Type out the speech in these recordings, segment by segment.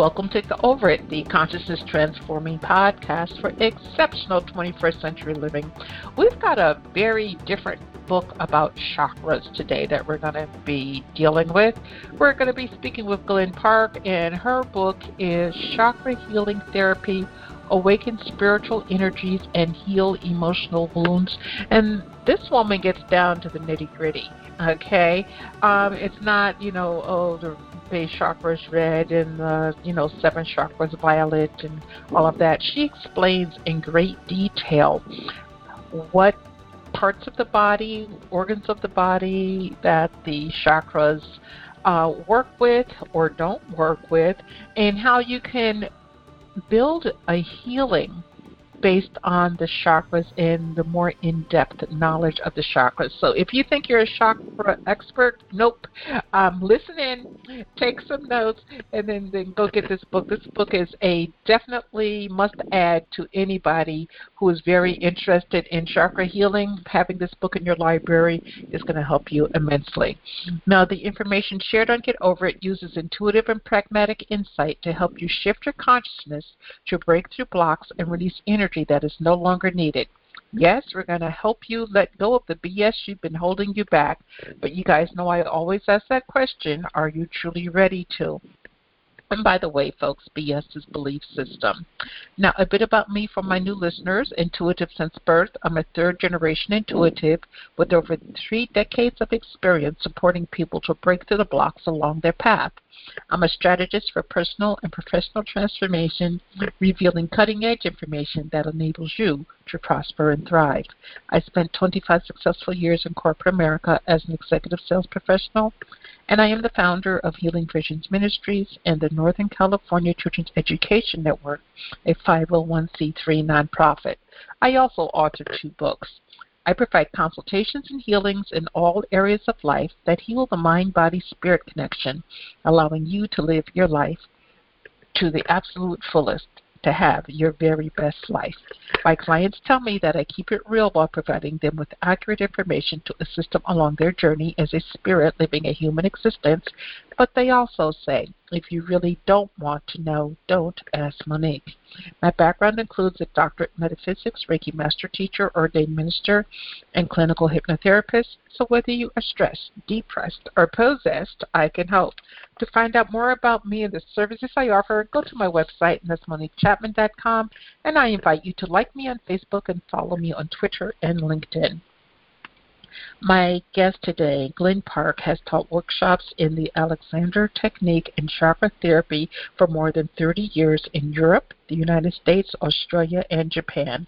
Welcome to the Over It, the consciousness transforming podcast for exceptional 21st century living. We've got a very different book about chakras today that we're going to be dealing with. We're going to be speaking with Glen Park, and her book is Chakra Healing Therapy Awaken Spiritual Energies and Heal Emotional Wounds. And this woman gets down to the nitty gritty. Okay, um, it's not you know oh the base chakra is red and the you know seven chakras violet and all of that. She explains in great detail what parts of the body, organs of the body that the chakras uh, work with or don't work with, and how you can build a healing based on the chakras and the more in-depth knowledge of the chakras. So if you think you're a chakra expert, nope. Um, listen in, take some notes, and then, then go get this book. This book is a definitely must-add to anybody who is very interested in chakra healing. Having this book in your library is going to help you immensely. Now, the information shared on Get Over It uses intuitive and pragmatic insight to help you shift your consciousness to break through blocks and release energy that is no longer needed. Yes, we're going to help you let go of the BS you've been holding you back. But you guys know I always ask that question are you truly ready to? And by the way, folks, BS is belief system. Now, a bit about me for my new listeners. Intuitive since birth. I'm a third generation intuitive with over three decades of experience supporting people to break through the blocks along their path. I'm a strategist for personal and professional transformation, revealing cutting edge information that enables you to prosper and thrive. I spent 25 successful years in corporate America as an executive sales professional, and I am the founder of Healing Visions Ministries and the Northern California Children's Education Network, a 501c3 nonprofit. I also authored two books. I provide consultations and healings in all areas of life that heal the mind body spirit connection, allowing you to live your life to the absolute fullest to have your very best life. My clients tell me that I keep it real while providing them with accurate information to assist them along their journey as a spirit living a human existence, but they also say, if you really don't want to know, don't ask Monique. My background includes a doctorate in metaphysics, Reiki master teacher, ordained minister, and clinical hypnotherapist. So whether you are stressed, depressed, or possessed, I can help. To find out more about me and the services I offer, go to my website, and and I invite you to like me on Facebook and follow me on Twitter and LinkedIn. My guest today, Glen Park, has taught workshops in the Alexander Technique and chakra therapy for more than 30 years in Europe, the United States, Australia, and Japan.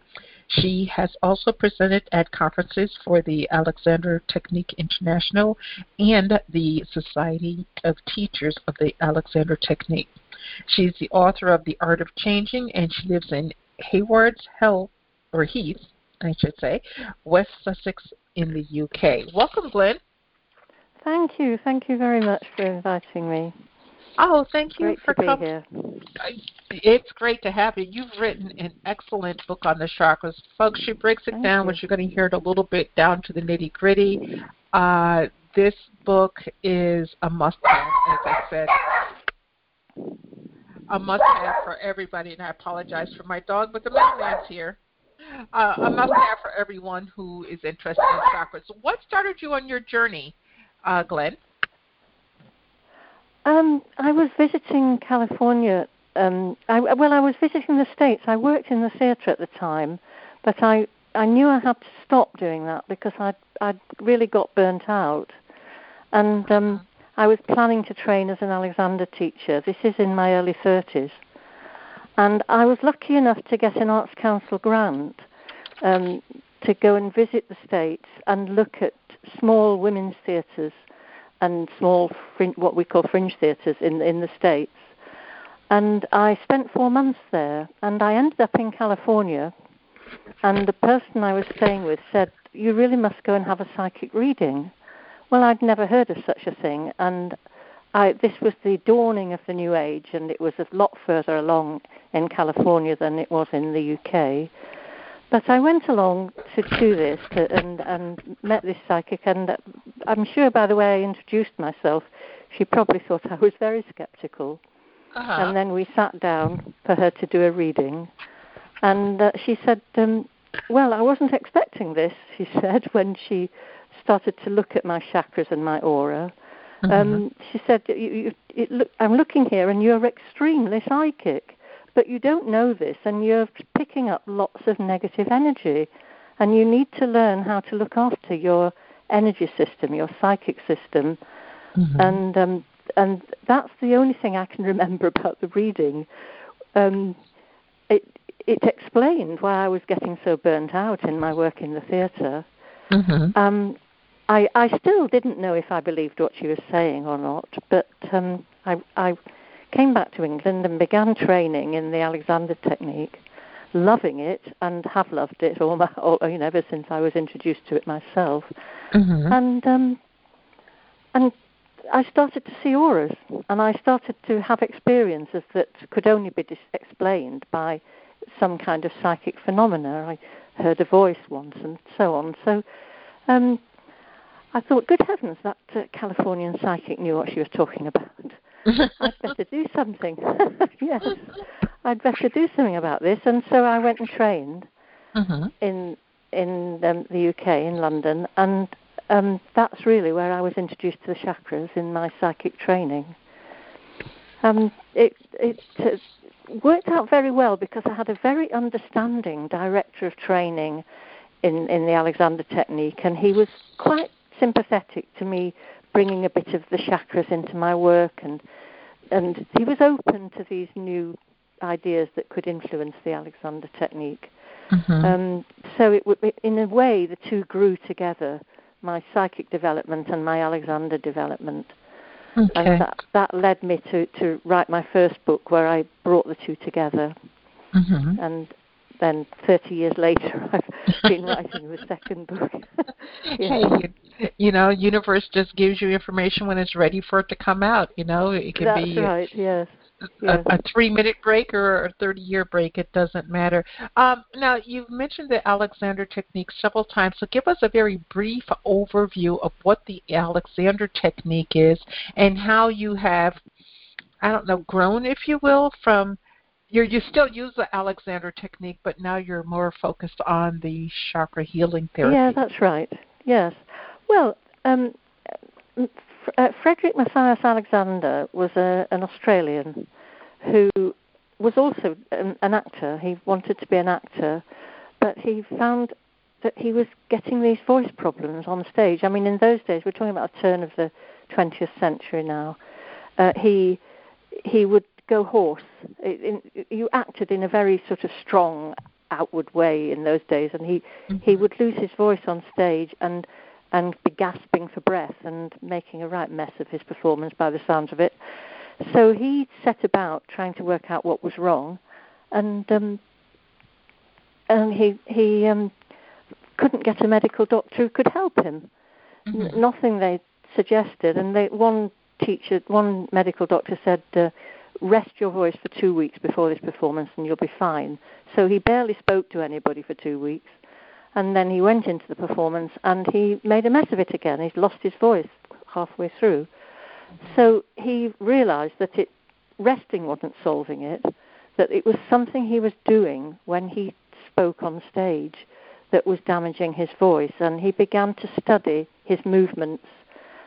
She has also presented at conferences for the Alexander Technique International and the Society of Teachers of the Alexander Technique. She's the author of The Art of Changing, and she lives in Haywards Heath, or Heath, I should say, West Sussex, in the UK. Welcome, Glen. Thank you. Thank you very much for inviting me. Oh, thank you great for coming. It's great to have you. You've written an excellent book on the chakras. Folks, she breaks it thank down, you. which you're going to hear it a little bit down to the nitty gritty. Uh, this book is a must have, as I said. A must have for everybody, and I apologize for my dog, but the mailman's here uh, a must have for everyone who is interested in chakras. So what started you on your journey, uh, Glen? Um, I was visiting California. Um, I, well, I was visiting the States. I worked in the theatre at the time, but I, I knew I had to stop doing that because I'd, I'd really got burnt out. And um, uh-huh. I was planning to train as an Alexander teacher. This is in my early 30s. And I was lucky enough to get an Arts Council grant um, to go and visit the States and look at small women's theatres and small, what we call fringe theatres in, in the States. And I spent four months there, and I ended up in California. And the person I was staying with said, You really must go and have a psychic reading. Well, I'd never heard of such a thing, and I, this was the dawning of the new age, and it was a lot further along in California than it was in the UK. But I went along to do this to, and, and met this psychic, and I'm sure by the way I introduced myself, she probably thought I was very skeptical. Uh-huh. And then we sat down for her to do a reading. And uh, she said, um, Well, I wasn't expecting this, she said, when she started to look at my chakras and my aura. Mm-hmm. Um, she said, you, you, it look, I'm looking here and you're extremely psychic, but you don't know this and you're picking up lots of negative energy. And you need to learn how to look after your energy system, your psychic system. Mhm. And um, and that's the only thing I can remember about the reading. Um, it it explained why I was getting so burnt out in my work in the theatre. Mhm. Um, I, I still didn't know if I believed what she was saying or not, but um, I, I came back to England and began training in the Alexander technique, loving it and have loved it all my, all, you know, ever since I was introduced to it myself. Mhm. And um, and I started to see auras, and I started to have experiences that could only be dis- explained by some kind of psychic phenomena. I heard a voice once, and so on. So um, I thought, good heavens, that uh, Californian psychic knew what she was talking about. I'd better do something. yes, I'd better do something about this. And so I went and trained Mhm. in in um, the UK in London, and um, that's really where I was introduced to the chakras in my psychic training. Um, it it uh, worked out very well because I had a very understanding director of training in in the Alexander technique, and he was quite sympathetic to me bringing a bit of the chakras into my work, and and he was open to these new ideas that could influence the Alexander technique. Mhm. Um, so it, it, in a way, the two grew together, my psychic development and my Alexander development. okay. And that, that led me to, to write my first book where I brought the two together. Mhm. And then 30 years later, I've been writing the second book. Yeah. Hey, you, you know, universe just gives you information when it's ready for it to come out. You know, it can That's be right, yes. a, a three-minute break or a thirty-year break. It doesn't matter. Um, now, you've mentioned the Alexander technique several times, so give us a very brief overview of what the Alexander technique is and how you have, I don't know, grown, if you will, from you you still use the Alexander technique, but now you're more focused on the chakra healing therapy. Yeah, that's right. Yes. Well, um, uh, Frederick Matthias Alexander was a, an Australian who was also an, an actor. He wanted to be an actor, but he found that he was getting these voice problems on stage. I mean, in those days, we're talking about a turn of the 20th century now. Uh, he he would go hoarse. In, in, you acted in a very sort of strong outward way in those days, and he he would lose his voice on stage and and be gasping for breath and making a right mess of his performance by the sounds of it. So he set about trying to work out what was wrong, and um, and he he um, couldn't get a medical doctor who could help him. N- Mhm. nothing they suggested, and they, one teacher, one medical doctor said, uh, "Rest your voice for two weeks before this performance, and you'll be fine." So he barely spoke to anybody for two weeks, and then he went into the performance, and he made a mess of it again. He'd lost his voice halfway through, so he realised that it resting wasn't solving it, that it was something he was doing when he spoke on stage that was damaging his voice, and he began to study his movements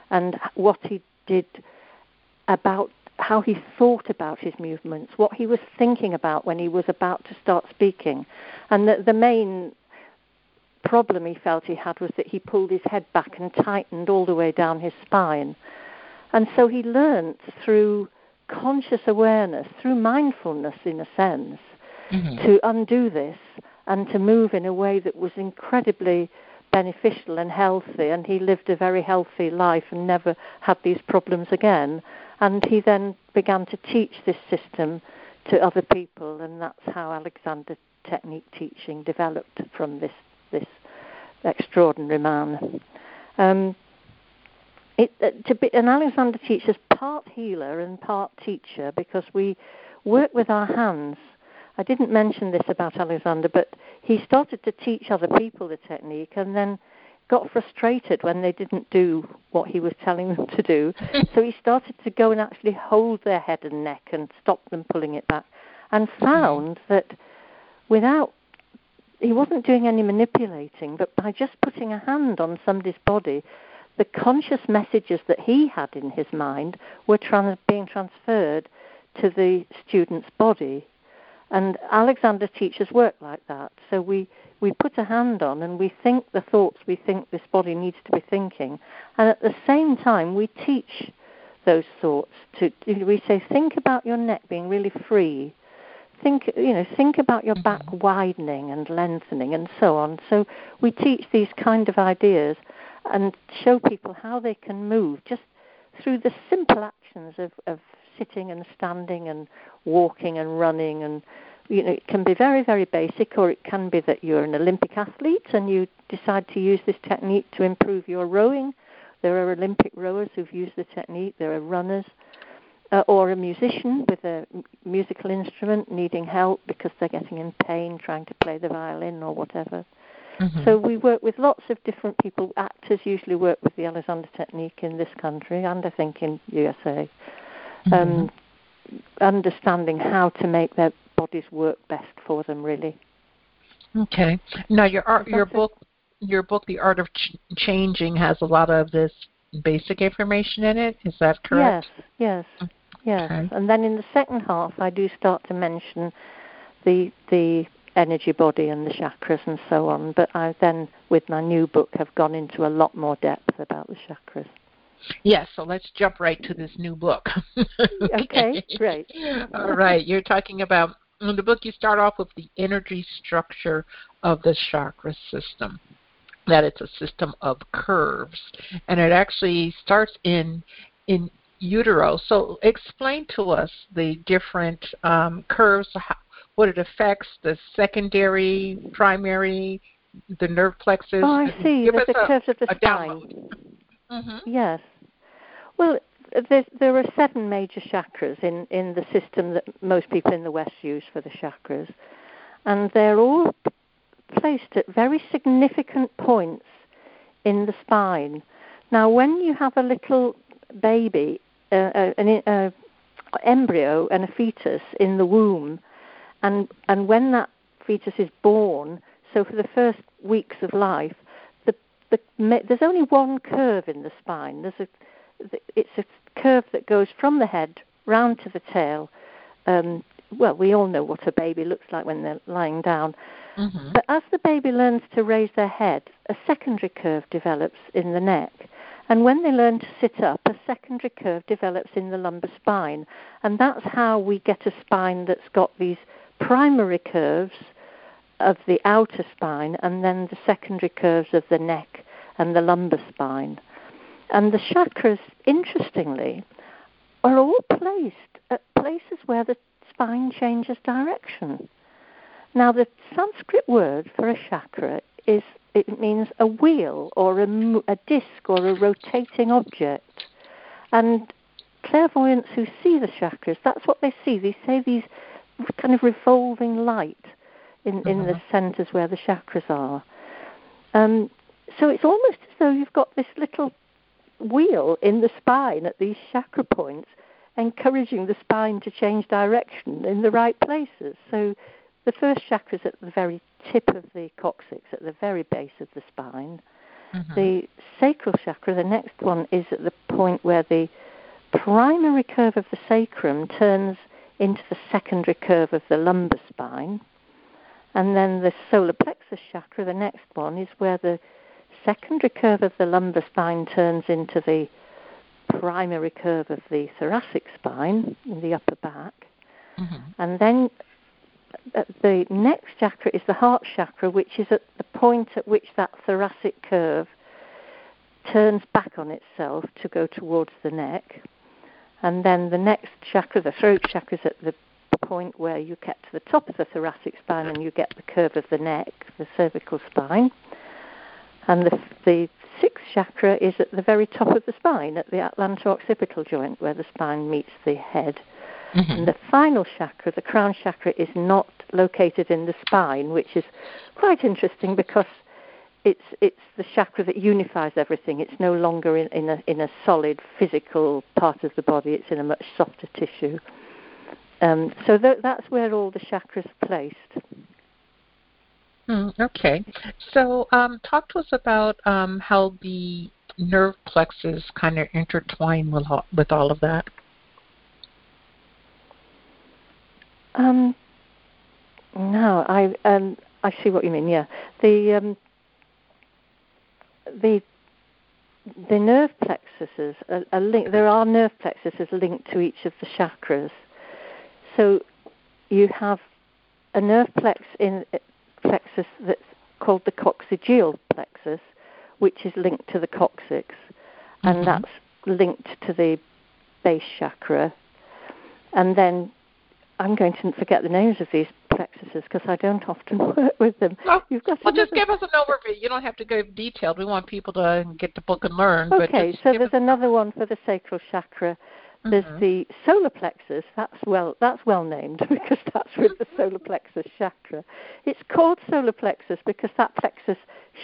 and what he did about how he thought about his movements, what he was thinking about when he was about to start speaking. And the, the main problem he felt he had was that he pulled his head back and tightened all the way down his spine. And so he learnt through conscious awareness, through mindfulness in a sense, Mhm. to undo this and to move in a way that was incredibly beneficial and healthy. And he lived a very healthy life and never had these problems again. And he then began to teach this system to other people, and that's how Alexander technique teaching developed from this this extraordinary man. Um, it, uh, to be an Alexander teacher's part healer and part teacher because we work with our hands. I didn't mention this about Alexander, but he started to teach other people the technique, and then got frustrated when they didn't do what he was telling them to do. so he started to go and actually hold their head and neck and stop them pulling it back, and found mm. that without he wasn't doing any manipulating, but by just putting a hand on somebody's body, the conscious messages that he had in his mind were trans- being transferred to the student's body. And Alexander teaches work like that. So we we put a hand on and we think the thoughts we think this body needs to be thinking. And at the same time, we teach those thoughts to, we say, think about your neck being really free. Think, you know, think about your back mm-hmm. widening and lengthening and so on. So we teach these kind of ideas and show people how they can move just through the simple actions of, of sitting and standing and walking and running and you know, it can be very, very basic, or it can be that you're an Olympic athlete and you decide to use this technique to improve your rowing. There are Olympic rowers who've used the technique. There are runners, uh, or a musician with a musical instrument needing help because they're getting in pain trying to play the violin or whatever. Mm-hmm. So we work with lots of different people. Actors usually work with the Alexander technique in this country and I think in USA. Mm-hmm. Um, understanding how to make their bodies work best for them, really. Okay. Now your art, your book, your book, The Art of Ch- Changing, has a lot of this basic information in it. Is that correct? Yes. Yes. Yes. Okay. And then in the second half, I do start to mention the the energy body and the chakras and so on. But I then, with my new book, have gone into a lot more depth about the chakras. Yes, so let's jump right to this new book. okay. okay, great. All right, you're talking about in the book you start off with the energy structure of the chakra system that it's a system of curves and it actually starts in in utero so explain to us the different um, curves how, what it affects the secondary primary the nerve plexus oh i see Give the curves of the spine mm-hmm. yes well there are seven major chakras in, in the system that most people in the West use for the chakras, and they're all placed at very significant points in the spine. Now, when you have a little baby, uh, uh an uh, embryo and a fetus in the womb, and and when that fetus is born, so for the first weeks of life, the, the, there's only one curve in the spine. There's a it's a curve that goes from the head round to the tail. Um, well, we all know what a baby looks like when they're lying down. Mm-hmm. But as the baby learns to raise their head, a secondary curve develops in the neck. And when they learn to sit up, a secondary curve develops in the lumbar spine. And that's how we get a spine that's got these primary curves of the outer spine and then the secondary curves of the neck and the lumbar spine. And the chakras, interestingly, are all placed at places where the spine changes direction. Now, the Sanskrit word for a chakra is it means a wheel or a, a disc or a rotating object. And clairvoyants who see the chakras, that's what they see. They say these kind of revolving light in, in the uh-huh. centers where the chakras are. Um, so it's almost as though you've got this little wheel in the spine at these chakra points, encouraging the spine to change direction in the right places. So the first chakra is at the very tip of the coccyx, at the very base of the spine. Mm-hmm. The sacral chakra, the next one, is at the point where the primary curve of the sacrum turns into the secondary curve of the lumbar spine. And then the solar plexus chakra, the next one, is where the secondary curve of the lumbar spine turns into the primary curve of the thoracic spine in the upper back. Mm-hmm. And then uh, the next chakra is the heart chakra, which is at the point at which that thoracic curve turns back on itself to go towards the neck. And then the next chakra, the throat chakra, is at the point where you get to the top of the thoracic spine and you get the curve of the neck, the cervical spine. And the, the sixth chakra is at the very top of the spine, at the atlanto-occipital joint, where the spine meets the head. Mm-hmm. And the final chakra, the crown chakra, is not located in the spine, which is quite interesting because it's it's the chakra that unifies everything. It's no longer in, in a in a solid physical part of the body. It's in a much softer tissue. Um, so th- that's where all the chakras are placed. Mm, okay, so um, talk to us about um, how the nerve plexus kind of intertwine with all, with all of that. Um, no, I um, I see what you mean. Yeah, the um, the the nerve plexuses are, are linked. There are nerve plexuses linked to each of the chakras. So you have a nerve plex in plexus that's called the coccygeal plexus, which is linked to the coccyx, mm-hmm. and that's linked to the base chakra. And then I'm going to forget the names of these plexuses because I don't often work with them. Well, You've got well just give us an overview. You don't have to go detailed. We want people to get the book and learn. Okay, so there's another one for the sacral chakra. There's mm-hmm. the solar plexus. That's well, that's well named because that's with the solar plexus chakra. It's called solar plexus because that plexus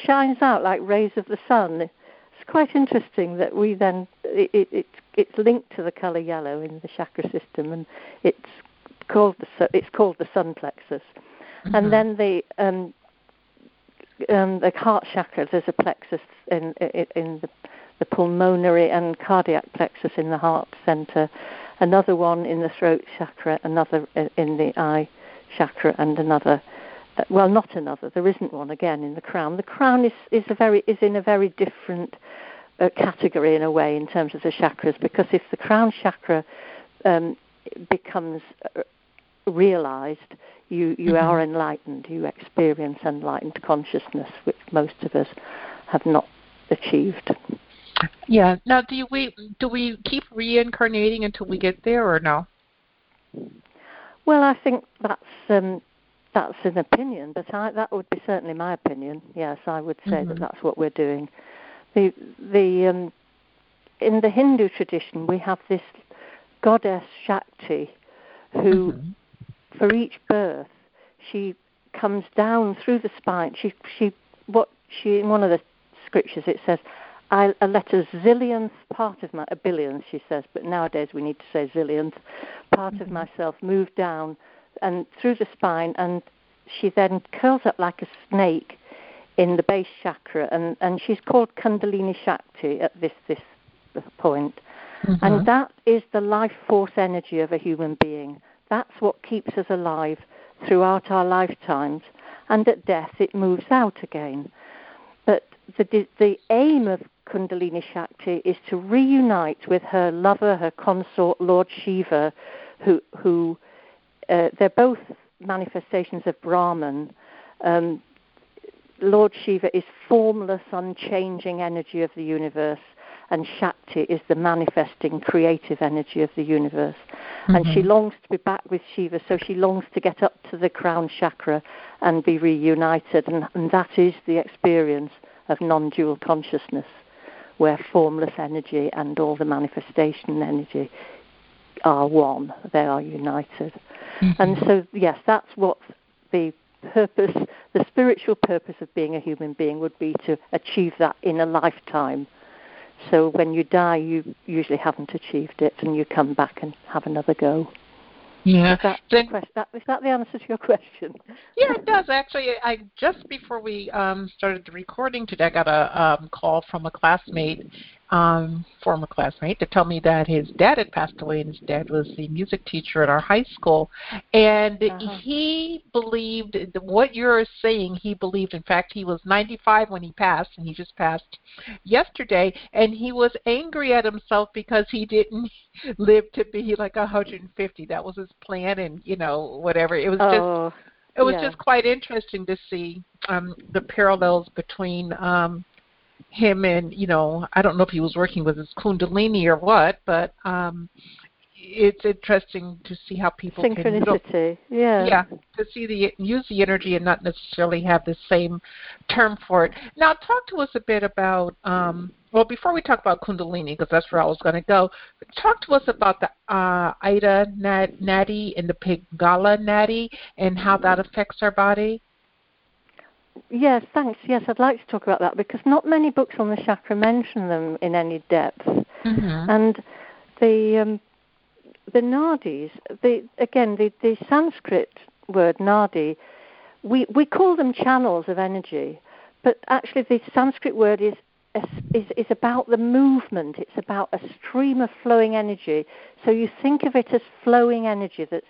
shines out like rays of the sun. It's quite interesting that we then it, it, it it's linked to the color yellow in the chakra system, and it's called the it's called the sun plexus, mm-hmm. and then the um, um, the heart chakra. There's a plexus in in, in the, the pulmonary and cardiac plexus in the heart center, another one in the throat chakra, another in the eye chakra, and another. Uh, well, not another. There isn't one again in the crown. The crown is is a very is in a very different uh, category in a way in terms of the chakras because if the crown chakra um, becomes uh, realized, you, you mm-hmm. are enlightened. You experience enlightened consciousness, which most of us have not achieved. Yeah. Now, do we do we keep reincarnating until we get there, or no? Well, I think that's um, that's an opinion, but I, that would be certainly my opinion. Yes, I would say mm-hmm. that that's what we're doing. The the um, in the Hindu tradition, we have this goddess Shakti, who mm-hmm for each birth, she comes down through the spine. She she what she in one of the scriptures it says, I, a zillionth part of my a billionth she says, but nowadays we need to say zillionth part mm-hmm. of myself moved down and through the spine, and she then curls up like a snake in the base chakra, and and she's called Kundalini Shakti at this this point. Mm-hmm. and that is the life force energy of a human being. That's what keeps us alive throughout our lifetimes, and at death it moves out again. But the, the aim of Kundalini Shakti is to reunite with her lover, her consort, Lord Shiva, who, who uh, they're both manifestations of Brahman. Um, Lord Shiva is formless, unchanging energy of the universe, and Shakti is the manifesting creative energy of the universe. Mm-hmm. And she mm-hmm. longs to be back with Shiva, so she longs to get up to the crown chakra and be reunited. And, and that is the experience of non dual consciousness, where formless energy and all the manifestation energy are one, they are united. Mm-hmm. And so, yes, that's what the purpose, the spiritual purpose of being a human being would be to achieve that in a lifetime so when you die, you usually haven't achieved it, and you come back and have another go. Yeah. Is that, that, is that the answer to your question? Yeah, it does. Actually, I just before we um, started the recording today, I got a um, call from a classmate, um, former classmate, to tell me that his dad had passed away, and his dad was the music teacher at our high school, and uh-huh. he believed what you're saying. He believed. In fact, he was 95 when he passed, and he just passed yesterday, and he was angry at himself because he didn't live to be like 150. That was his plan, and you know whatever. It was oh. just it was yeah. just quite interesting to see um, the parallels between um, him and you know I don't know if he was working with his kundalini or what, but um, it's interesting to see how people synchronicity. Can, yeah, yeah, to see the use the energy and not necessarily have the same term for it. Now, talk to us a bit about. Um, well, before we talk about Kundalini, because that's where I was going to go, talk to us about the uh, Ida Nadi and the Pingala Nadi and how that affects our body. Yes, thanks. Yes, I'd like to talk about that because not many books on the chakra mention them in any depth. Mm-hmm. And the um, the nadis, the again the, the Sanskrit word nadi, we we call them channels of energy, but actually the Sanskrit word is is is about the movement. It's about a stream of flowing energy. So you think of it as flowing energy that's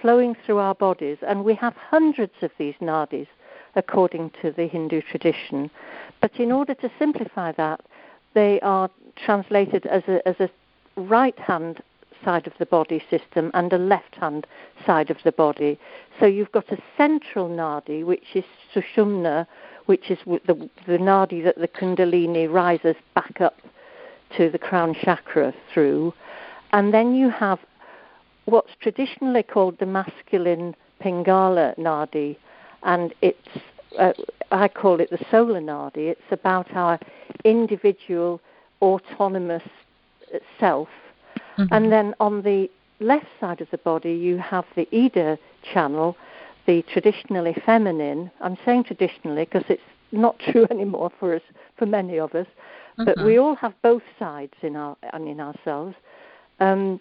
flowing through our bodies, and we have hundreds of these nadis according to the Hindu tradition. But in order to simplify that, they are translated as a, as a right hand side of the body system and a left hand side of the body. So you've got a central nadi, which is Sushumna, which is the, the nadi that the Kundalini rises back up to the crown chakra through. And then you have what's traditionally called the masculine Pingala nadi, and it's uh, I call it the solar nadi. It's about our individual autonomous self. Mm-hmm. And then on the left side of the body, you have the Ida channel, the traditionally feminine. I'm saying traditionally because it's not true anymore for us, for many of us. Mm-hmm. But we all have both sides in our and in ourselves. Um,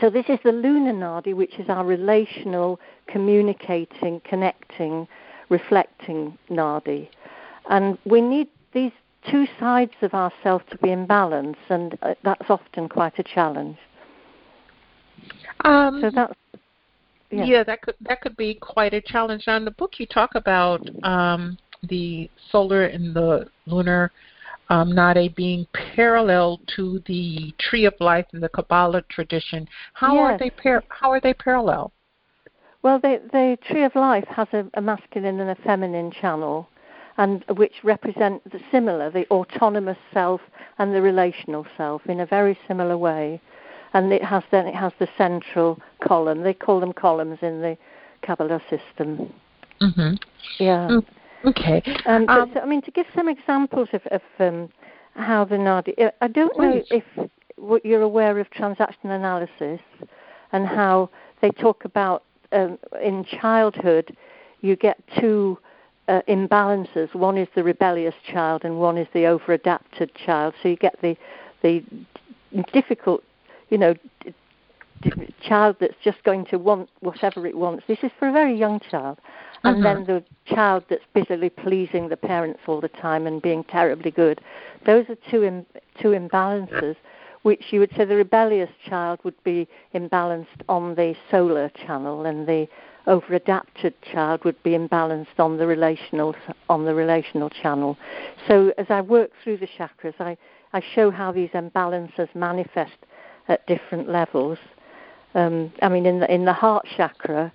so this is the lunar nadi, which is our relational, communicating, connecting, reflecting nadi, and we need these two sides of ourselves to be in balance, and uh, that's often quite a challenge. Um, so that's yeah. yeah. that could that could be quite a challenge. Now, in the book, you talk about um, the solar and the lunar um, nadi being parallel to the tree of life in the Kabbalah tradition. How yes. are they par- How are they parallel? Well, the, the tree of life has a, a masculine and a feminine channel, and which represent the similar, the autonomous self and the relational self in a very similar way. And it has then it has the central column. They call them columns in the Kabbalah system. Mm-hmm. Yeah. Mm, okay. Um, but, um, so, I mean, to give some examples of, of um, how the Nadi, uh, I don't know if you're aware of transaction analysis and how they talk about um, in childhood you get two uh, imbalances. One is the rebellious child, and one is the over-adapted child. So you get the the difficult, you know, child that's just going to want whatever it wants. This is for a very young child. And then Mm-hmm. the child that's busily pleasing the parents all the time and being terribly good. Those are two Im- two imbalances, which you would say the rebellious child would be imbalanced on the solar channel, and the over-adapted child would be imbalanced on the relational on the relational channel. So as I work through the chakras, I, I show how these imbalances manifest at different levels. Um, I mean, in the in the heart chakra,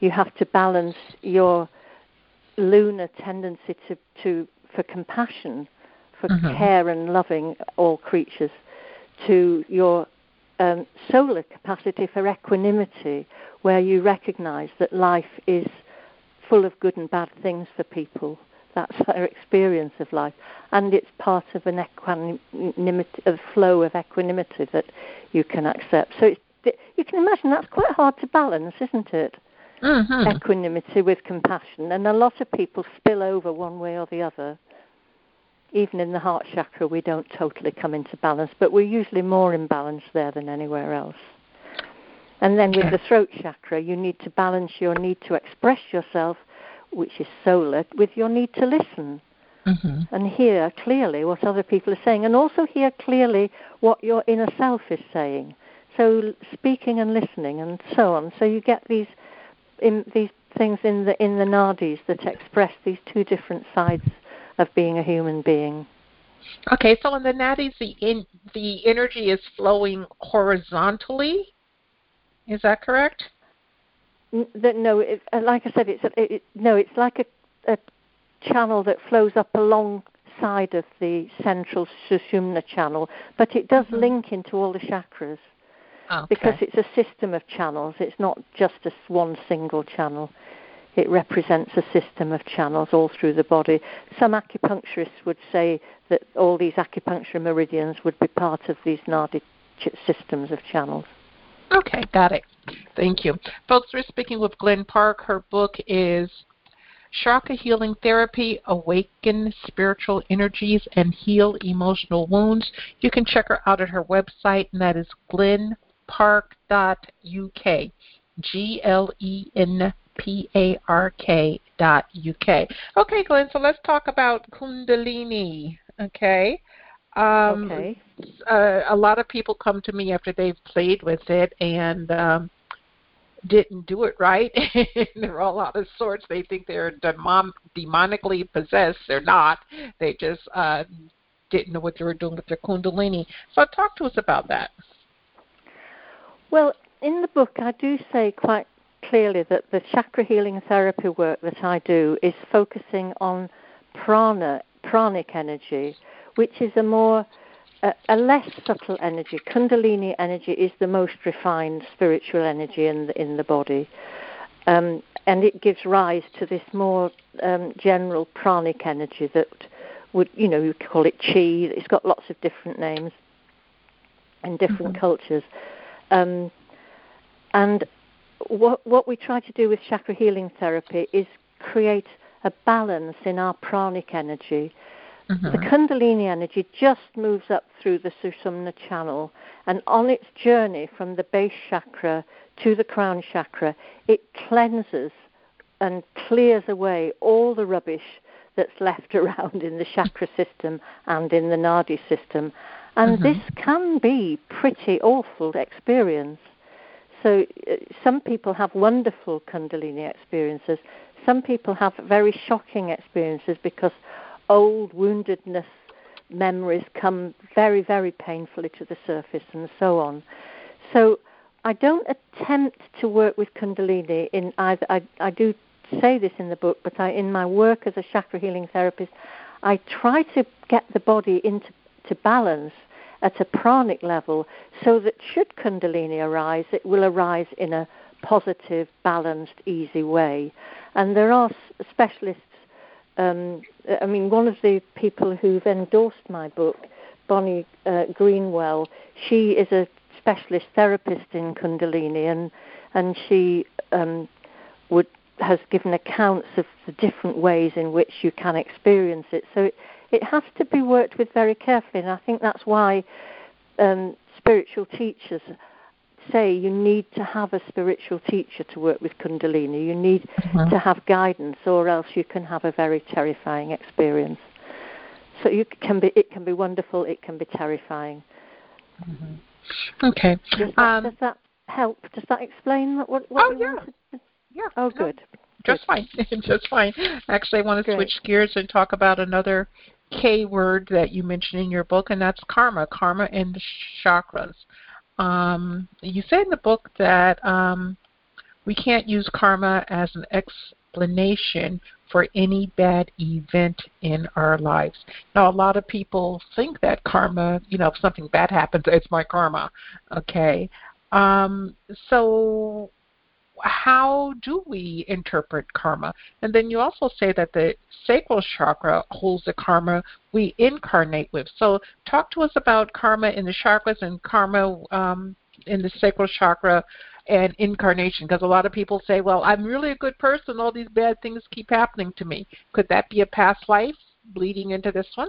you have to balance your lunar tendency to, to for compassion, for Mhm. care and loving all creatures, to your um, solar capacity for equanimity, where you recognize that life is full of good and bad things for people. That's their experience of life, and it's part of an equanimity, a flow of equanimity that you can accept. So it's, you can imagine that's quite hard to balance, isn't it? Mm-hmm. Equanimity with compassion, and a lot of people spill over one way or the other. Even in the heart chakra, we don't totally come into balance, but we're usually more in balance there than anywhere else. And then with the throat chakra, you need to balance your need to express yourself, which is solar, with your need to listen Mm-hmm. and hear clearly what other people are saying, and also hear clearly what your inner self is saying. So speaking and listening, and so on. So you get these in, these things in the in the nadis that express these two different sides of being a human being. Okay, so in the nadis, the in, the energy is flowing horizontally. Is that correct? N- that no, it, uh, like I said, it's a, it, no, it's like a, a channel that flows up alongside of the central Sushumna channel, but it does Mhm. link into all the chakras Okay. because it's a system of channels. It's not just a one single channel. It represents a system of channels all through the body. Some acupuncturists would say that all these acupuncture meridians would be part of these nadi ch- systems of channels. Okay, got it. Thank you. Folks, we're speaking with Glen Park. Her book is Chakra Healing Therapy, Awaken Spiritual Energies and Heal Emotional Wounds. You can check her out at her website, and that is glenpark.uk. G L E N P A R K dot UK. Okay, Glen, so let's talk about Kundalini. Okay. Um, okay. Uh, a lot of people come to me after they've played with it and um, didn't do it right. they're all out of sorts. They think they're demon- demonically possessed. They're not. They just uh, didn't know what they were doing with their Kundalini. So, talk to us about that. Well, in the book, I do say quite clearly that the chakra healing therapy work that I do is focusing on prana, pranic energy, which is a more a, a, less subtle energy. Kundalini energy is the most refined spiritual energy in the, in the body, um, and it gives rise to this more um, general pranic energy that would, you know, you call it chi. It's got lots of different names in different mm-hmm. cultures. Um, and what, what we try to do with chakra healing therapy is create a balance in our pranic energy. Mm-hmm. The Kundalini energy just moves up through the Sushumna channel, and on its journey from the base chakra to the crown chakra, it cleanses and clears away all the rubbish that's left around in the chakra system and in the nadi system. And mm-hmm. this can be pretty awful experience. So uh, some people have wonderful Kundalini experiences. Some people have very shocking experiences because old woundedness memories come very, very painfully to the surface and so on. So I don't attempt to work with Kundalini in either. I, I do say this in the book, but I, in my work as a chakra healing therapist, I try to get the body into to balance at a pranic level so that should Kundalini arise, it will arise in a positive, balanced, easy way. And there are specialists. Um, I mean, one of the people who've endorsed my book, Bonnie uh, Greenwell, she is a specialist therapist in Kundalini, and and she um, would has given accounts of the different ways in which you can experience it. So it, it has to be worked with very carefully, and I think that's why um, spiritual teachers say you need to have a spiritual teacher to work with Kundalini. You need mm-hmm. to have guidance, or else you can have a very terrifying experience. So you can be, it can be wonderful, it can be terrifying. Mm-hmm. Okay. Does that, um, does that, help? Does that explain what? what oh yeah. Yeah. Oh, good. Just fine. Just fine. Actually, I want to switch gears and talk about another K word that you mentioned in your book, and that's karma. Karma and the chakras. Um, you say in the book that um, we can't use karma as an explanation for any bad event in our lives. Now, a lot of people think that karma, you know, if something bad happens, it's my karma. Okay. Um, so how do we interpret karma? And then you also say that the sacral chakra holds the karma we incarnate with. So talk to us about karma in the chakras and karma um, in the sacral chakra and incarnation because a lot of people say, well, I'm really a good person. All these bad things keep happening to me. Could that be a past life bleeding into this one?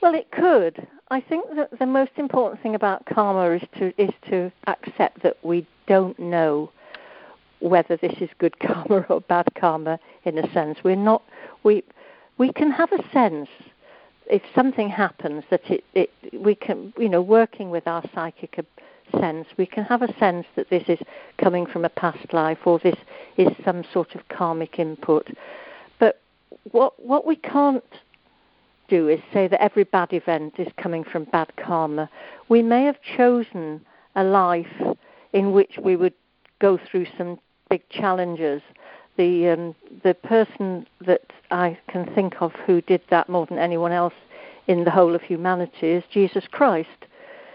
Well, it could. I think that the most important thing about karma is to is to accept that we don't know whether this is good karma or bad karma in a sense. We're not we we can have a sense if something happens that it, it we can you know working with our psychic sense we can have a sense that this is coming from a past life or this is some sort of karmic input but what what we can't do is say that every bad event is coming from bad karma we may have chosen a life in which we would go through some big challenges. The um, the person that I can think of who did that more than anyone else in the whole of humanity is Jesus Christ.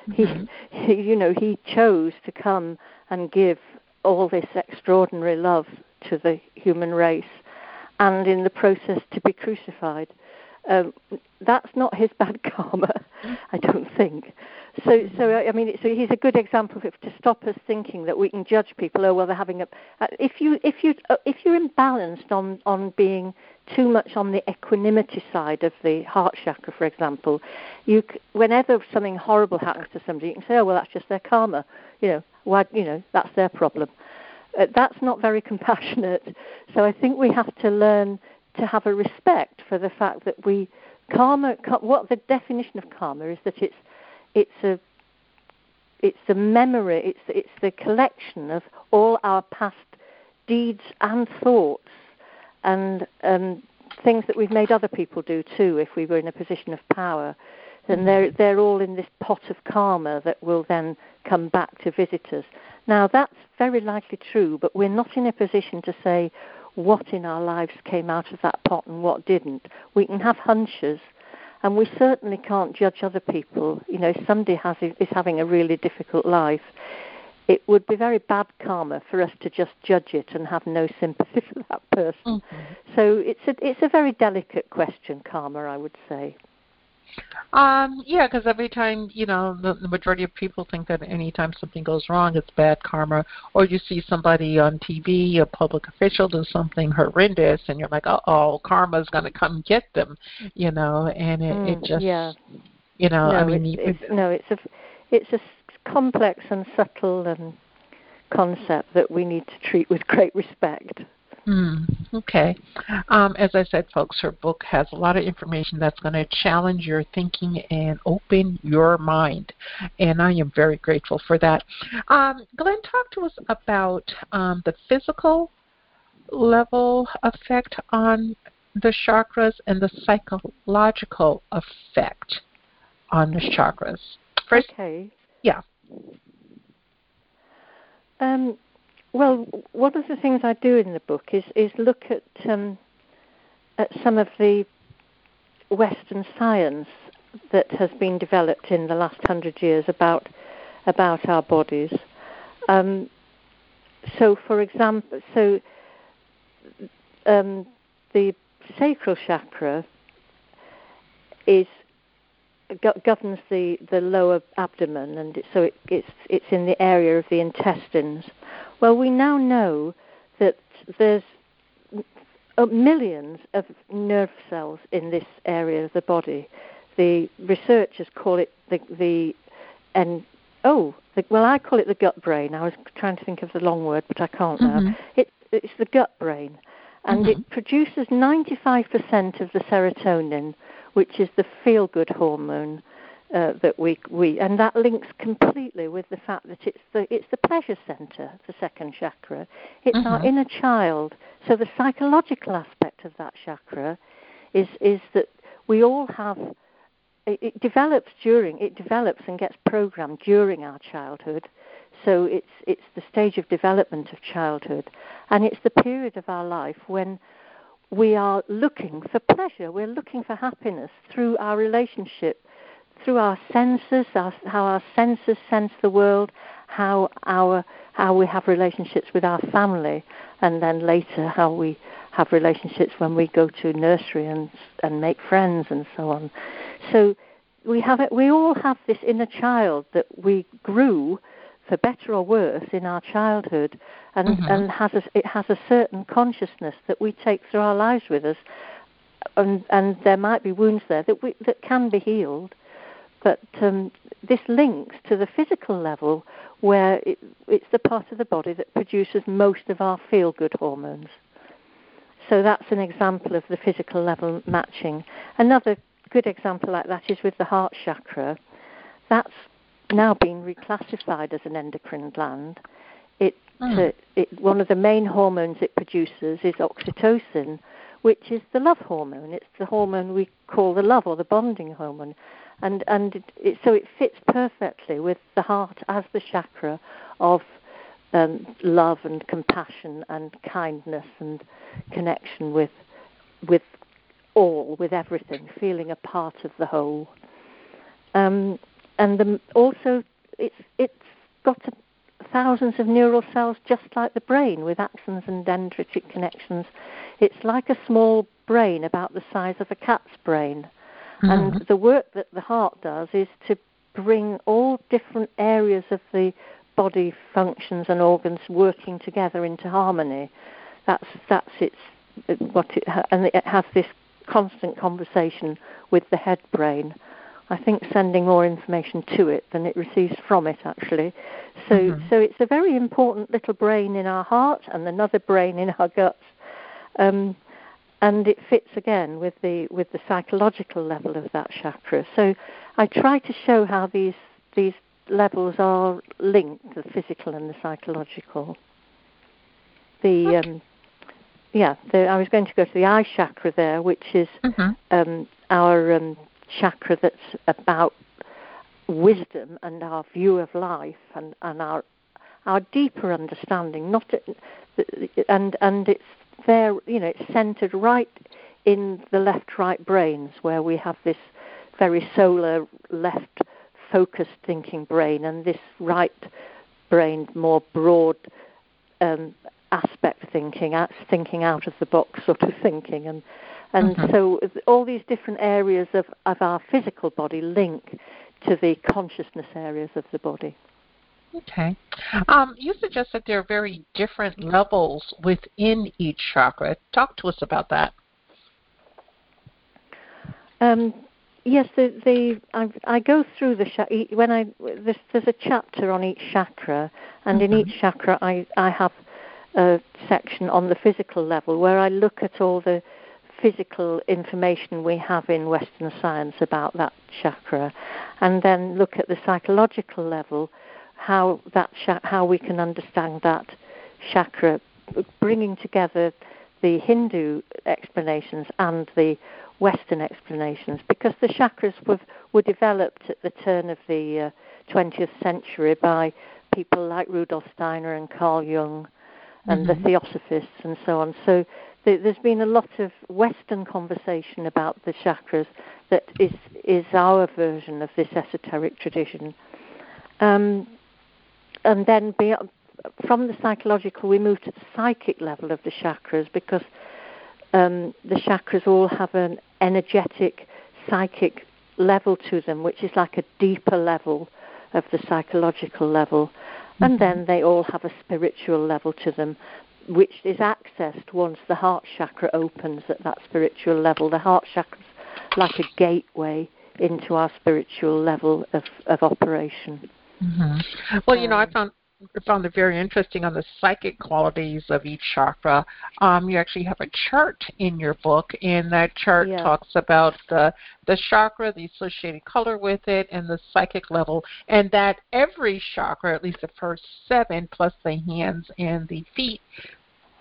Mm-hmm. He, he, you know, he chose to come and give all this extraordinary love to the human race, and in the process to be crucified. Um, that's not his bad karma, I don't think. So, so I mean, so he's a good example of, to stop us thinking that we can judge people. Oh, well, they're having a. Uh, if you if you uh, if you're imbalanced on on being too much on the equanimity side of the heart chakra, for example, you whenever something horrible happens to somebody, you can say, oh, well, that's just their karma. You know, why? You know, that's their problem. Uh, that's not very compassionate. So I think we have to learn to have a respect for the fact that we karma. What the definition of karma is that it's it's a it's a memory. It's it's the collection of all our past deeds and thoughts and um, things that we've made other people do too. If we were in a position of power, then they're they're all in this pot of karma that will then come back to visitors. Now that's very likely true, but we're not in a position to say what in our lives came out of that pot and what didn't. We can have hunches and we certainly can't judge other people. You know, if somebody has, is having a really difficult life, it would be very bad karma for us to just judge it and have no sympathy for that person. Mm-hmm. So it's a, it's a very delicate question, karma, I would say. Um, yeah, because every time, you know, the, the majority of people think that anytime something goes wrong, it's bad karma. Or you see somebody on TV, a public official, do something horrendous, and you're like, oh, karma's going to come get them, you know, and it, mm, it just, yeah. you know, no, I mean, it's, it's, no, it's a, it's a complex and subtle and concept that we need to treat with great respect. Mm, okay. Um, as I said, folks, her book has a lot of information that's going to challenge your thinking and open your mind. And I am very grateful for that. Um, Glen, talk to us about um, the physical level effect on the chakras and the psychological effect on the chakras. First, okay. Yeah. Um, well, one of the things I do in the book is is look at um, at some of the Western science that has been developed in the last hundred years about about our bodies. Um, so, for example, so um, the sacral chakra is governs the, the lower abdomen, and so it, it's it's in the area of the intestines. Well, we now know that there's uh, millions of nerve cells in this area of the body. The researchers call it the the and oh the, well I call it the gut brain. I was trying to think of the long word, but I can't mm-hmm. now. It, it's the gut brain, and mm-hmm. it produces 95% of the serotonin, which is the feel good hormone uh, that we we and that links completely with the fact that it's the it's the pleasure center, the second chakra. It's mm-hmm. our inner child. So the psychological aspect of that chakra is is that we all have it, it develops during it develops and gets programmed during our childhood. So it's it's the stage of development of childhood, and it's the period of our life when we are looking for pleasure. We're looking for happiness through our relationship through our senses, our, how our senses sense the world, how our how we have relationships with our family, and then later how we have relationships when we go to nursery and and make friends and so on. So we have it. We all have this inner child that we grew, for better or worse, in our childhood, and mm-hmm. and has a, it has a certain consciousness that we take through our lives with us, and and there might be wounds there that we that can be healed, but um, this links to the physical level where it, it's the part of the body that produces most of our feel good hormones. So that's an example of the physical level matching. Another good example like that is with the heart chakra. That's now been reclassified as an endocrine gland. It, mm. uh, it, one of the main hormones it produces is oxytocin, which is the love hormone. It's the hormone we call the love or the bonding hormone and and it, it, so it fits perfectly with the heart as the chakra of um, love and compassion and kindness and connection with with all, with everything, feeling a part of the whole. Um, and the, also, it's it's got a, thousands of neural cells just like the brain, with axons and dendritic connections. It's like a small brain about the size of a cat's brain. Mm-hmm. And the work that the heart does is to bring all different areas of the body functions and organs working together into harmony. That's that's its what it ha- and it has this constant conversation with the head brain. I think sending more information to it than it receives from it actually. So Mhm. so it's a very important little brain in our heart and another brain in our guts. Um, and it fits again with the with the psychological level of that chakra. So I try to show how these these levels are linked, the physical and the psychological. The um, yeah, the, I was going to go to the eye chakra there, which is Mm-hmm. um, our um, chakra that's about wisdom and our view of life and, and our our deeper understanding. Not and and it's there, you know, it's centered right in the left-right brains where we have this very solar left focused thinking brain and this right brain more broad um, aspect thinking, thinking out of the box sort of thinking, and and Mhm. so all these different areas of, of our physical body link to the consciousness areas of the body. Okay. Um, you suggest that there are very different levels within each chakra. Talk to us about that. Um, yes, the, the I, I go through the when I there's, there's a chapter on each chakra, and in Mhm. each chakra I I have a section on the physical level where I look at all the physical information we have in Western science about that chakra, and then look at the psychological level, how that how we can understand that chakra, bringing together the Hindu explanations and the Western explanations, because the chakras were were developed at the turn of the uh, 20th century by people like Rudolf Steiner and Carl Jung and Mhm. the Theosophists and so on. So th- there's been a lot of Western conversation about the chakras that is is our version of this esoteric tradition. Um, and then from the psychological, we move to the psychic level of the chakras because um, the chakras all have an energetic, psychic level to them, which is like a deeper level of the psychological level. And Mhm. then they all have a spiritual level to them, which is accessed once the heart chakra opens at that spiritual level. The heart chakra's like a gateway into our spiritual level of, of operation. Hmm Well, you know, I found I found it very interesting on the psychic qualities of each chakra. Um, you actually have a chart in your book, and that chart Yeah. talks about the the chakra, the associated color with it, and the psychic level, and that every chakra, at least the first seven, plus the hands and the feet,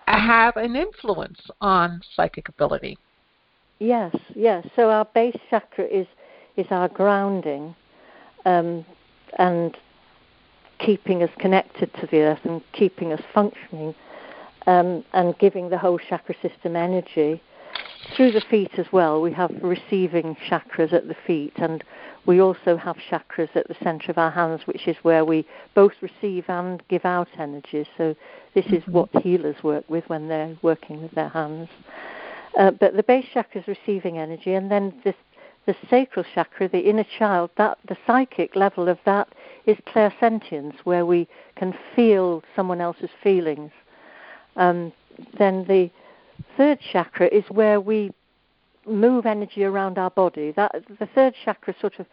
have an influence on psychic ability. Yes, yes. So our base chakra is is our grounding, um, and keeping us connected to the earth and keeping us functioning, um, and giving the whole chakra system energy. Through the feet as well, we have receiving chakras at the feet, and we also have chakras at the center of our hands, which is where we both receive and give out energy. So this is Mhm. what healers work with when they're working with their hands. Uh, but the base chakra is receiving energy, and then this, the sacral chakra, the inner child, that the psychic level of that is clairsentience, where we can feel someone else's feelings. Um, then the third chakra is where we move energy around our body. That the third chakra sort of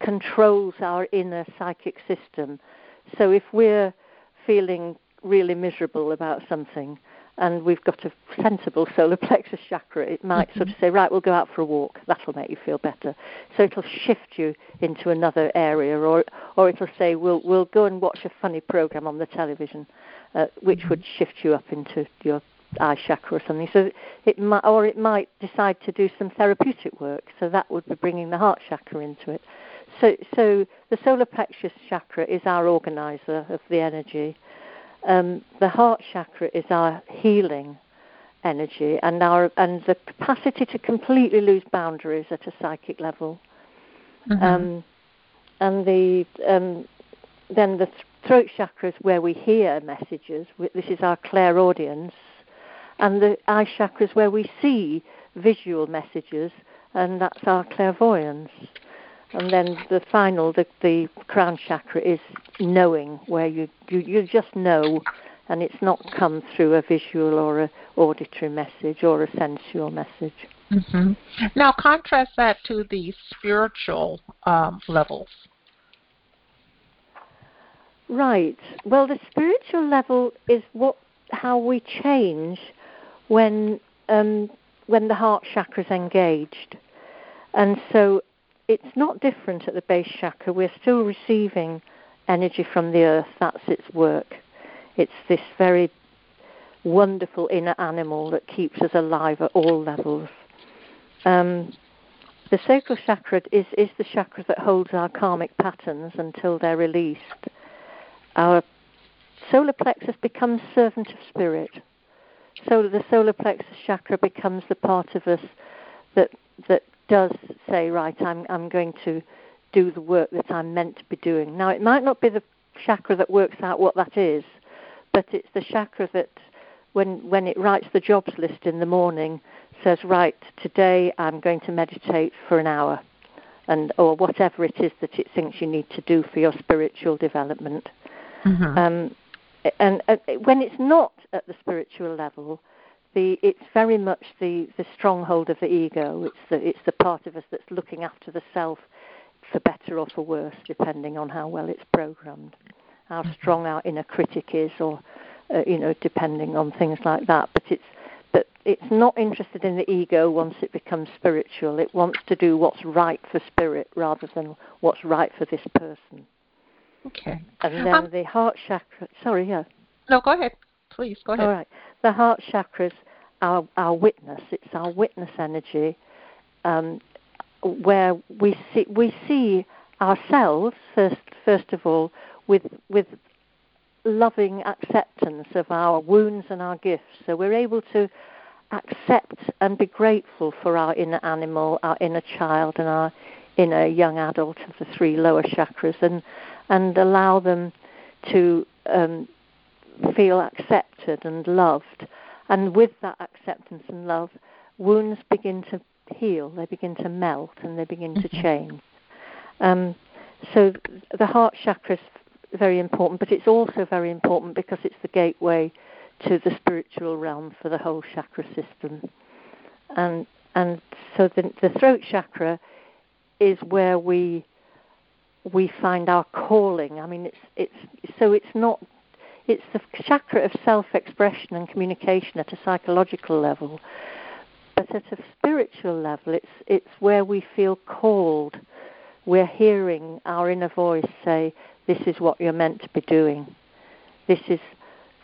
controls our inner psychic system. So if we're feeling really miserable about something, and we've got a sensible solar plexus chakra, it might sort of say, right, we'll go out for a walk. That'll make you feel better. So it'll shift you into another area, or or it'll say, we'll we'll go and watch a funny program on the television, uh, which would shift you up into your eye chakra or something. So it might, or it might decide to do some therapeutic work. So that would be bringing the heart chakra into it. So so the solar plexus chakra is our organizer of the energy. Um, the heart chakra is our healing energy and our and the capacity to completely lose boundaries at a psychic level. Mhm. Um, and the um, then the throat chakra is where we hear messages. This is our clairaudience, and the eye chakra is where we see visual messages, and that's our clairvoyance. And then the final, the, the crown chakra is knowing, where you, you, you just know, and it's not come through a visual or a auditory message or a sensual message. Mm-hmm. Now, contrast that to the spiritual um, levels. Right. Well, the spiritual level is what how we change when um, when the heart chakra is engaged, and so it's not different at the base chakra. We're still receiving energy from the earth. That's its work. It's this very wonderful inner animal that keeps us alive at all levels. Um, the sacral chakra is, is the chakra that holds our karmic patterns until they're released. Our solar plexus becomes servant of spirit. So the solar plexus chakra becomes the part of us that that does say, right, I'm I'm going to do the work that I'm meant to be doing. Now it might not be the chakra that works out what that is, but it's the chakra that when when it writes the jobs list in the morning says, right, today I'm going to meditate for an hour, and or whatever it is that it thinks you need to do for your spiritual development. Mm-hmm. Um, and uh, when it's not at the spiritual level, the it's very much the, the stronghold of the ego. It's the it's the part of us that's looking after the self, for better or for worse, depending on how well it's programmed, how mm-hmm. strong our inner critic is, or uh, you know, depending on things like that. But it's but it's not interested in the ego once it becomes spiritual. It wants to do what's right for spirit rather than what's right for this person. Okay. And then um, the heart chakra. Sorry, yeah. No, go ahead. Please go ahead. All right. The heart chakra is our our witness. It's our witness energy, um, where we see we see ourselves first first of all with with loving acceptance of our wounds and our gifts. So we're able to accept and be grateful for our inner animal, our inner child, and our inner young adult of the three lower chakras, and and allow them to um, feel accepted and loved. And with that acceptance and love, wounds begin to heal, they begin to melt, and they begin to mm-hmm. change. Um, so the heart chakra is very important, but it's also very important because it's the gateway to the spiritual realm for the whole chakra system. And and so the, the throat chakra is where we we find our calling. I mean, it's it's so it's not it's the chakra of self-expression and communication at a psychological level, but at a spiritual level, it's it's where we feel called. We're hearing our inner voice say, "This is what you're meant to be doing. This is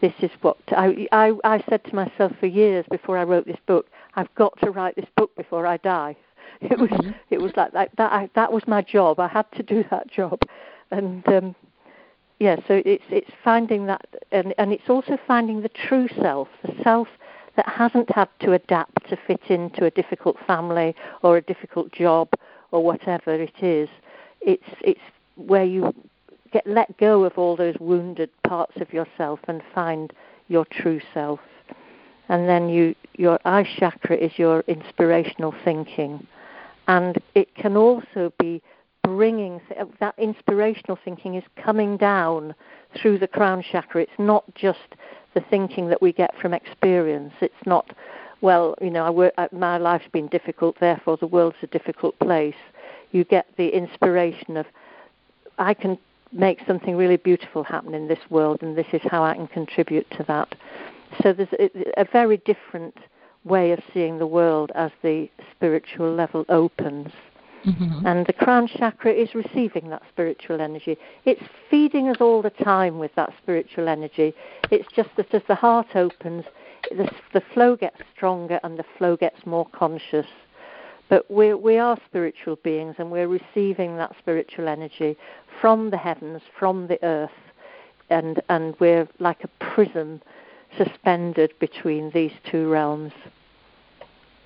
this is what I, I I said to myself for years before I wrote this book. I've got to write this book before I die." It was mm-hmm. it was like that that I, that was my job. I had to do that job, and um, yeah. So it's it's finding that, and and it's also finding the true self, the self that hasn't had to adapt to fit into a difficult family or a difficult job or whatever it is. It's it's where you get let go of all those wounded parts of yourself and find your true self. And then you your eye chakra is your inspirational thinking and it can also be bringing uh, that inspirational thinking is coming down through the crown chakra. It's not just the thinking that we get from experience. It's not, well, you know, work, uh, my life's been difficult, therefore the world's a difficult place. You get the inspiration of, I can make something really beautiful happen in this world, and this is how I can contribute to that. So there's a very different way of seeing the world as the spiritual level opens. Mm-hmm. And the crown chakra is receiving that spiritual energy. It's feeding us all the time with that spiritual energy. It's just that as the heart opens, the, the flow gets stronger and the flow gets more conscious. But we we are spiritual beings and we're receiving that spiritual energy from the heavens, from the earth, and, and we're like a prism suspended between these two realms.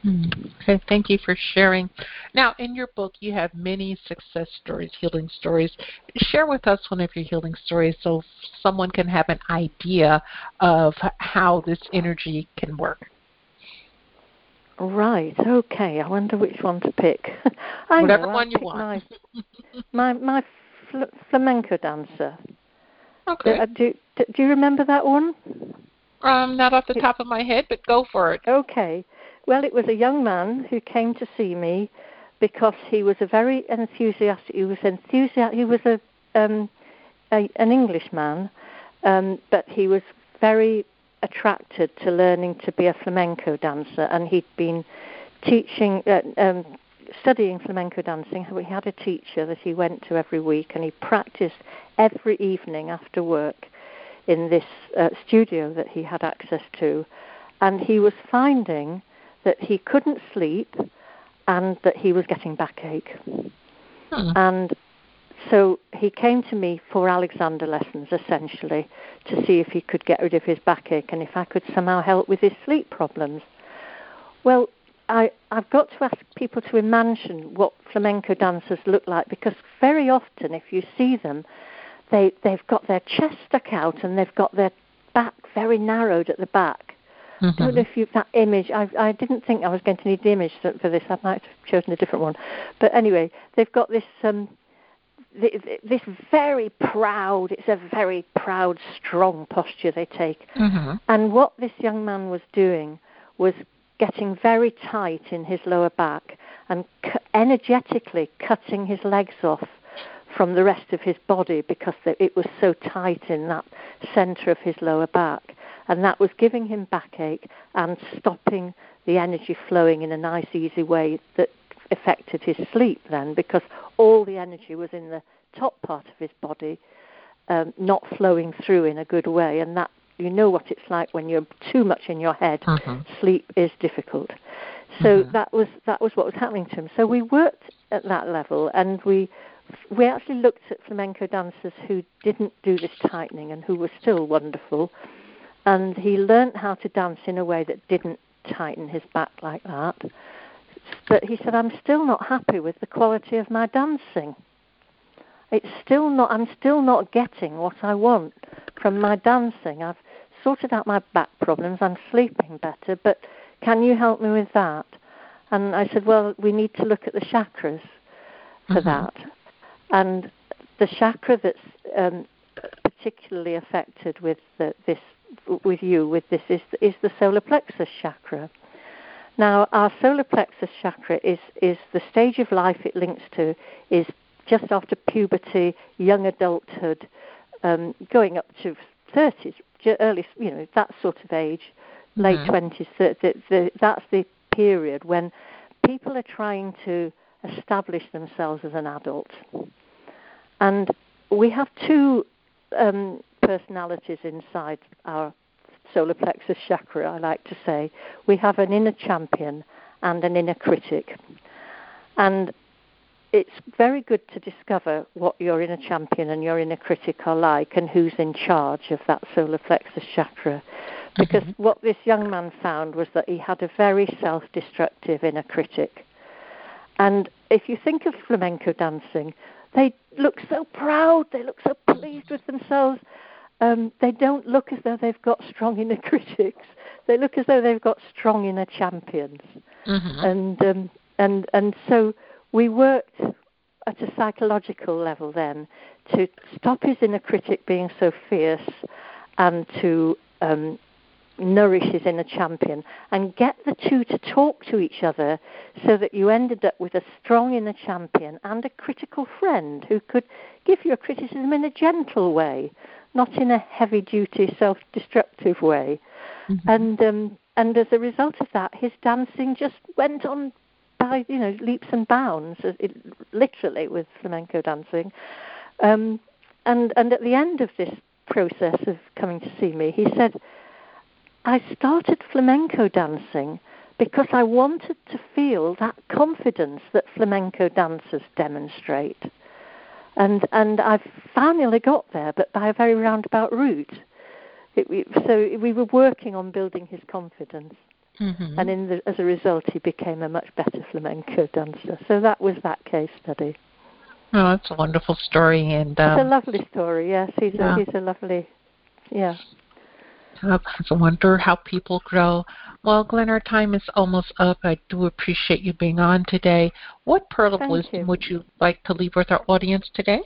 Hmm. Okay, thank you for sharing. Now, in your book, you have many success stories, healing stories. Share with us one of your healing stories so someone can have an idea of how this energy can work. Right. Okay. I wonder which one to pick. I Whatever know, one you want. My my, my fl- flamenco dancer. Okay. Uh, do do you remember that one? Um, not off the top of my head, but go for it. Okay. Well, it was a young man who came to see me because he was a very enthusiastic. He was enthusiastic. He was a, um, a an Englishman, um, but he was very attracted to learning to be a flamenco dancer, and he'd been teaching, uh, um, studying flamenco dancing. We had a teacher that he went to every week, and he practiced every evening after work in this uh, studio that he had access to, and he was finding that he couldn't sleep and that he was getting backache. Hmm. And so he came to me for Alexander lessons, essentially, to see if he could get rid of his backache and if I could somehow help with his sleep problems. Well, I, I've got to ask people to imagine what flamenco dancers look like because very often, if you see them, they, they've got their chest stuck out and they've got their back very narrowed at the back. Mm-hmm. I don't know if you that image. I I didn't think I was going to need the image for, for this. I might have chosen a different one, but anyway, they've got this um this very proud. It's a very proud, strong posture they take. Mm-hmm. And what this young man was doing was getting very tight in his lower back and cu- energetically cutting his legs off from the rest of his body because it was so tight in that center of his lower back and that was giving him backache and stopping the energy flowing in a nice, easy way that affected his sleep then because all the energy was in the top part of his body, um, not flowing through in a good way, and that you know what it's like when you're too much in your head. Mm-hmm. Sleep is difficult. So mm-hmm. that was that was what was happening to him. So we worked at that level, and we we actually looked at flamenco dancers who didn't do this tightening and who were still wonderful and he learnt how to dance in a way that didn't tighten his back like that. But he said, I'm still not happy with the quality of my dancing. It's still not, I'm still not getting what I want from my dancing. I've sorted out my back problems, I'm sleeping better, but can you help me with that? And I said, well, we need to look at the chakras for mm-hmm. that. And the chakra that's um, particularly affected with the, this with you with this is is the solar plexus chakra. Now, our solar plexus chakra is is the stage of life it links to is just after puberty, young adulthood, um, going up to 30s, early, you know, that sort of age, late mm-hmm. 20s. The, the, the, that's the period when people are trying to establish themselves as an adult. And we have two um, personalities inside our solar plexus chakra, I like to say. We have an inner champion and an inner critic. And it's very good to discover what your inner champion and your inner critic are like and who's in charge of that solar plexus chakra. Because mm-hmm. what this young man found was that he had a very self destructive inner critic. And if you think of flamenco dancing, they look so proud, they look so pleased with themselves, um, they don't look as though they've got strong inner critics. They look as though they've got strong inner champions. Mm-hmm. And um, and and so we worked at a psychological level then to stop his inner critic being so fierce and to um, nourish his inner champion and get the two to talk to each other so that you ended up with a strong inner champion and a critical friend who could give you a criticism in a gentle way not in a heavy duty, self destructive way. Mm-hmm. And um, and as a result of that, his dancing just went on by you know leaps and bounds, it, literally with flamenco dancing. Um, and and at the end of this process of coming to see me, he said, "I started flamenco dancing." Because I wanted to feel that confidence that flamenco dancers demonstrate and and I finally got there, but by a very roundabout route. It, we, so we were working on building his confidence, mm-hmm. and in the, as a result, he became a much better flamenco dancer. So that was that case study. Oh, that's a wonderful story, and um, it's a lovely story. Yes, he's yeah. a, he's a lovely, yeah. I wonder how people grow Well, Glen, our time is almost up. I do appreciate you being on today. What pearl of Thank wisdom you. would you like to leave with our audience today?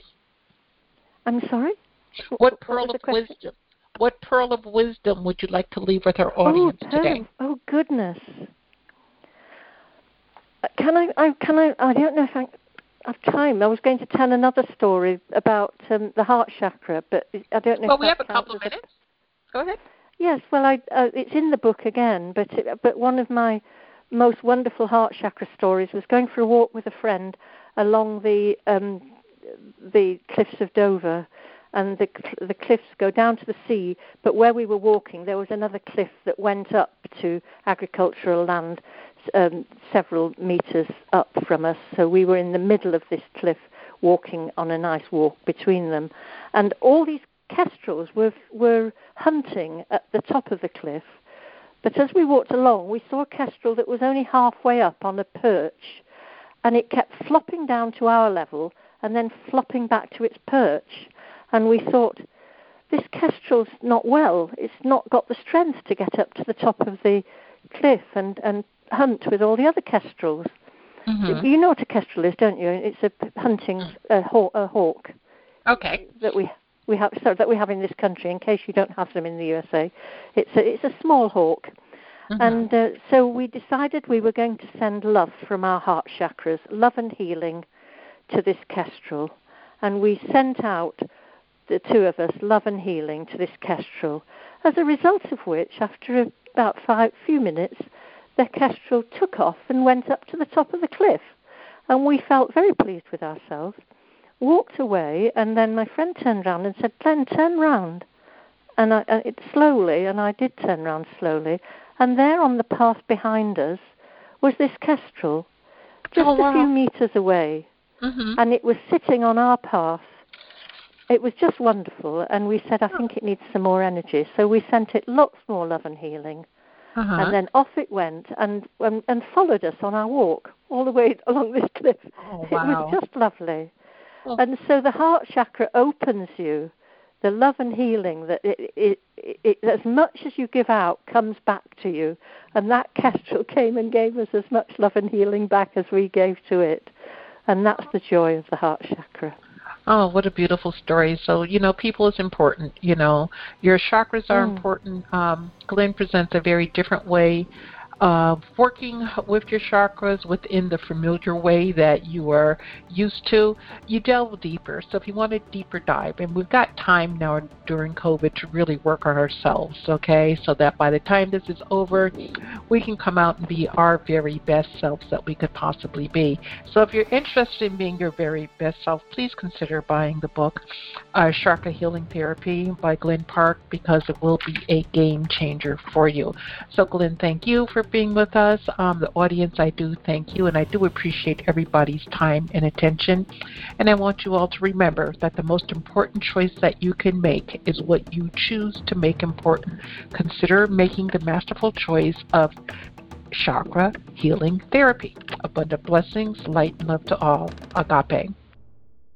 I'm sorry. What What pearl of wisdom? What pearl of wisdom would you like to leave with our Oh, audience pearl today? oh goodness. Can I, I? Can I? I don't know if I have time. I was going to tell another story about um, the heart chakra, but I don't know. Well, if we have a couple minutes. Go ahead. Yes, well, I, uh, it's in the book again, but it, but one of my most wonderful heart chakra stories was going for a walk with a friend along the um, the cliffs of Dover, and the the cliffs go down to the sea. But where we were walking, there was another cliff that went up to agricultural land, um, several meters up from us. So we were in the middle of this cliff, walking on a nice walk between them, and all these kestrels were were hunting at the top of the cliff. But as we walked along, we saw a kestrel that was only halfway up on a perch, and it kept flopping down to our level and then flopping back to its perch. And we thought, this kestrel's not well. It's not got the strength to get up to the top of the cliff and, and hunt with all the other kestrels. Mhm. You know what a kestrel is, don't you? It's a hunting a, haw- a hawk Okay. that we we have so that we have in this country. In case you don't have them in the USA, it's a it's a small hawk, Mhm. and uh, so we decided we were going to send love from our heart chakras, love and healing, to this kestrel, and we sent out the two of us love and healing to this kestrel. As a result of which, after about five few minutes, the kestrel took off and went up to the top of the cliff, and we felt very pleased with ourselves walked away, and then my friend turned round and said, "Glen, turn round." And I, uh, it slowly, and I did turn round slowly, and there on the path behind us was this kestrel, just Oh, wow. a few meters away, Mhm. and it was sitting on our path. It was just wonderful, and we said, "I think it needs some more energy," so we sent it lots more love and healing, Uh-huh. and then off it went, and, and and followed us on our walk all the way along this cliff. Oh, It was just lovely. Well- And so the heart chakra opens you, the love and healing that it, it, it, it, as much as you give out comes back to you. And that kestrel came and gave us as much love and healing back as we gave to it. And that's the joy of the heart chakra. Oh, what a beautiful story. So, you know, people is important, you know. Your chakras are Mm. important. Um, Glen presents a very different way of working with your chakras within the familiar way that you are used to. You delve deeper. So if you want a deeper dive, and we've got time now during COVID to really work on ourselves, okay? So that by the time this is over, we can come out and be our very best selves that we could possibly be. So if you're interested in being your very best self, please consider buying the book, uh, Chakra Healing Therapy by Glen Park, because it will be a game changer for you. So Glen, thank you for being with us. Um, the audience, I do thank you, and I do appreciate everybody's time and attention. And I want you all to remember that the most important choice that you can make is what you choose to make important. Consider making the masterful choice of chakra healing therapy. Abundant blessings, light and love to all. Agape.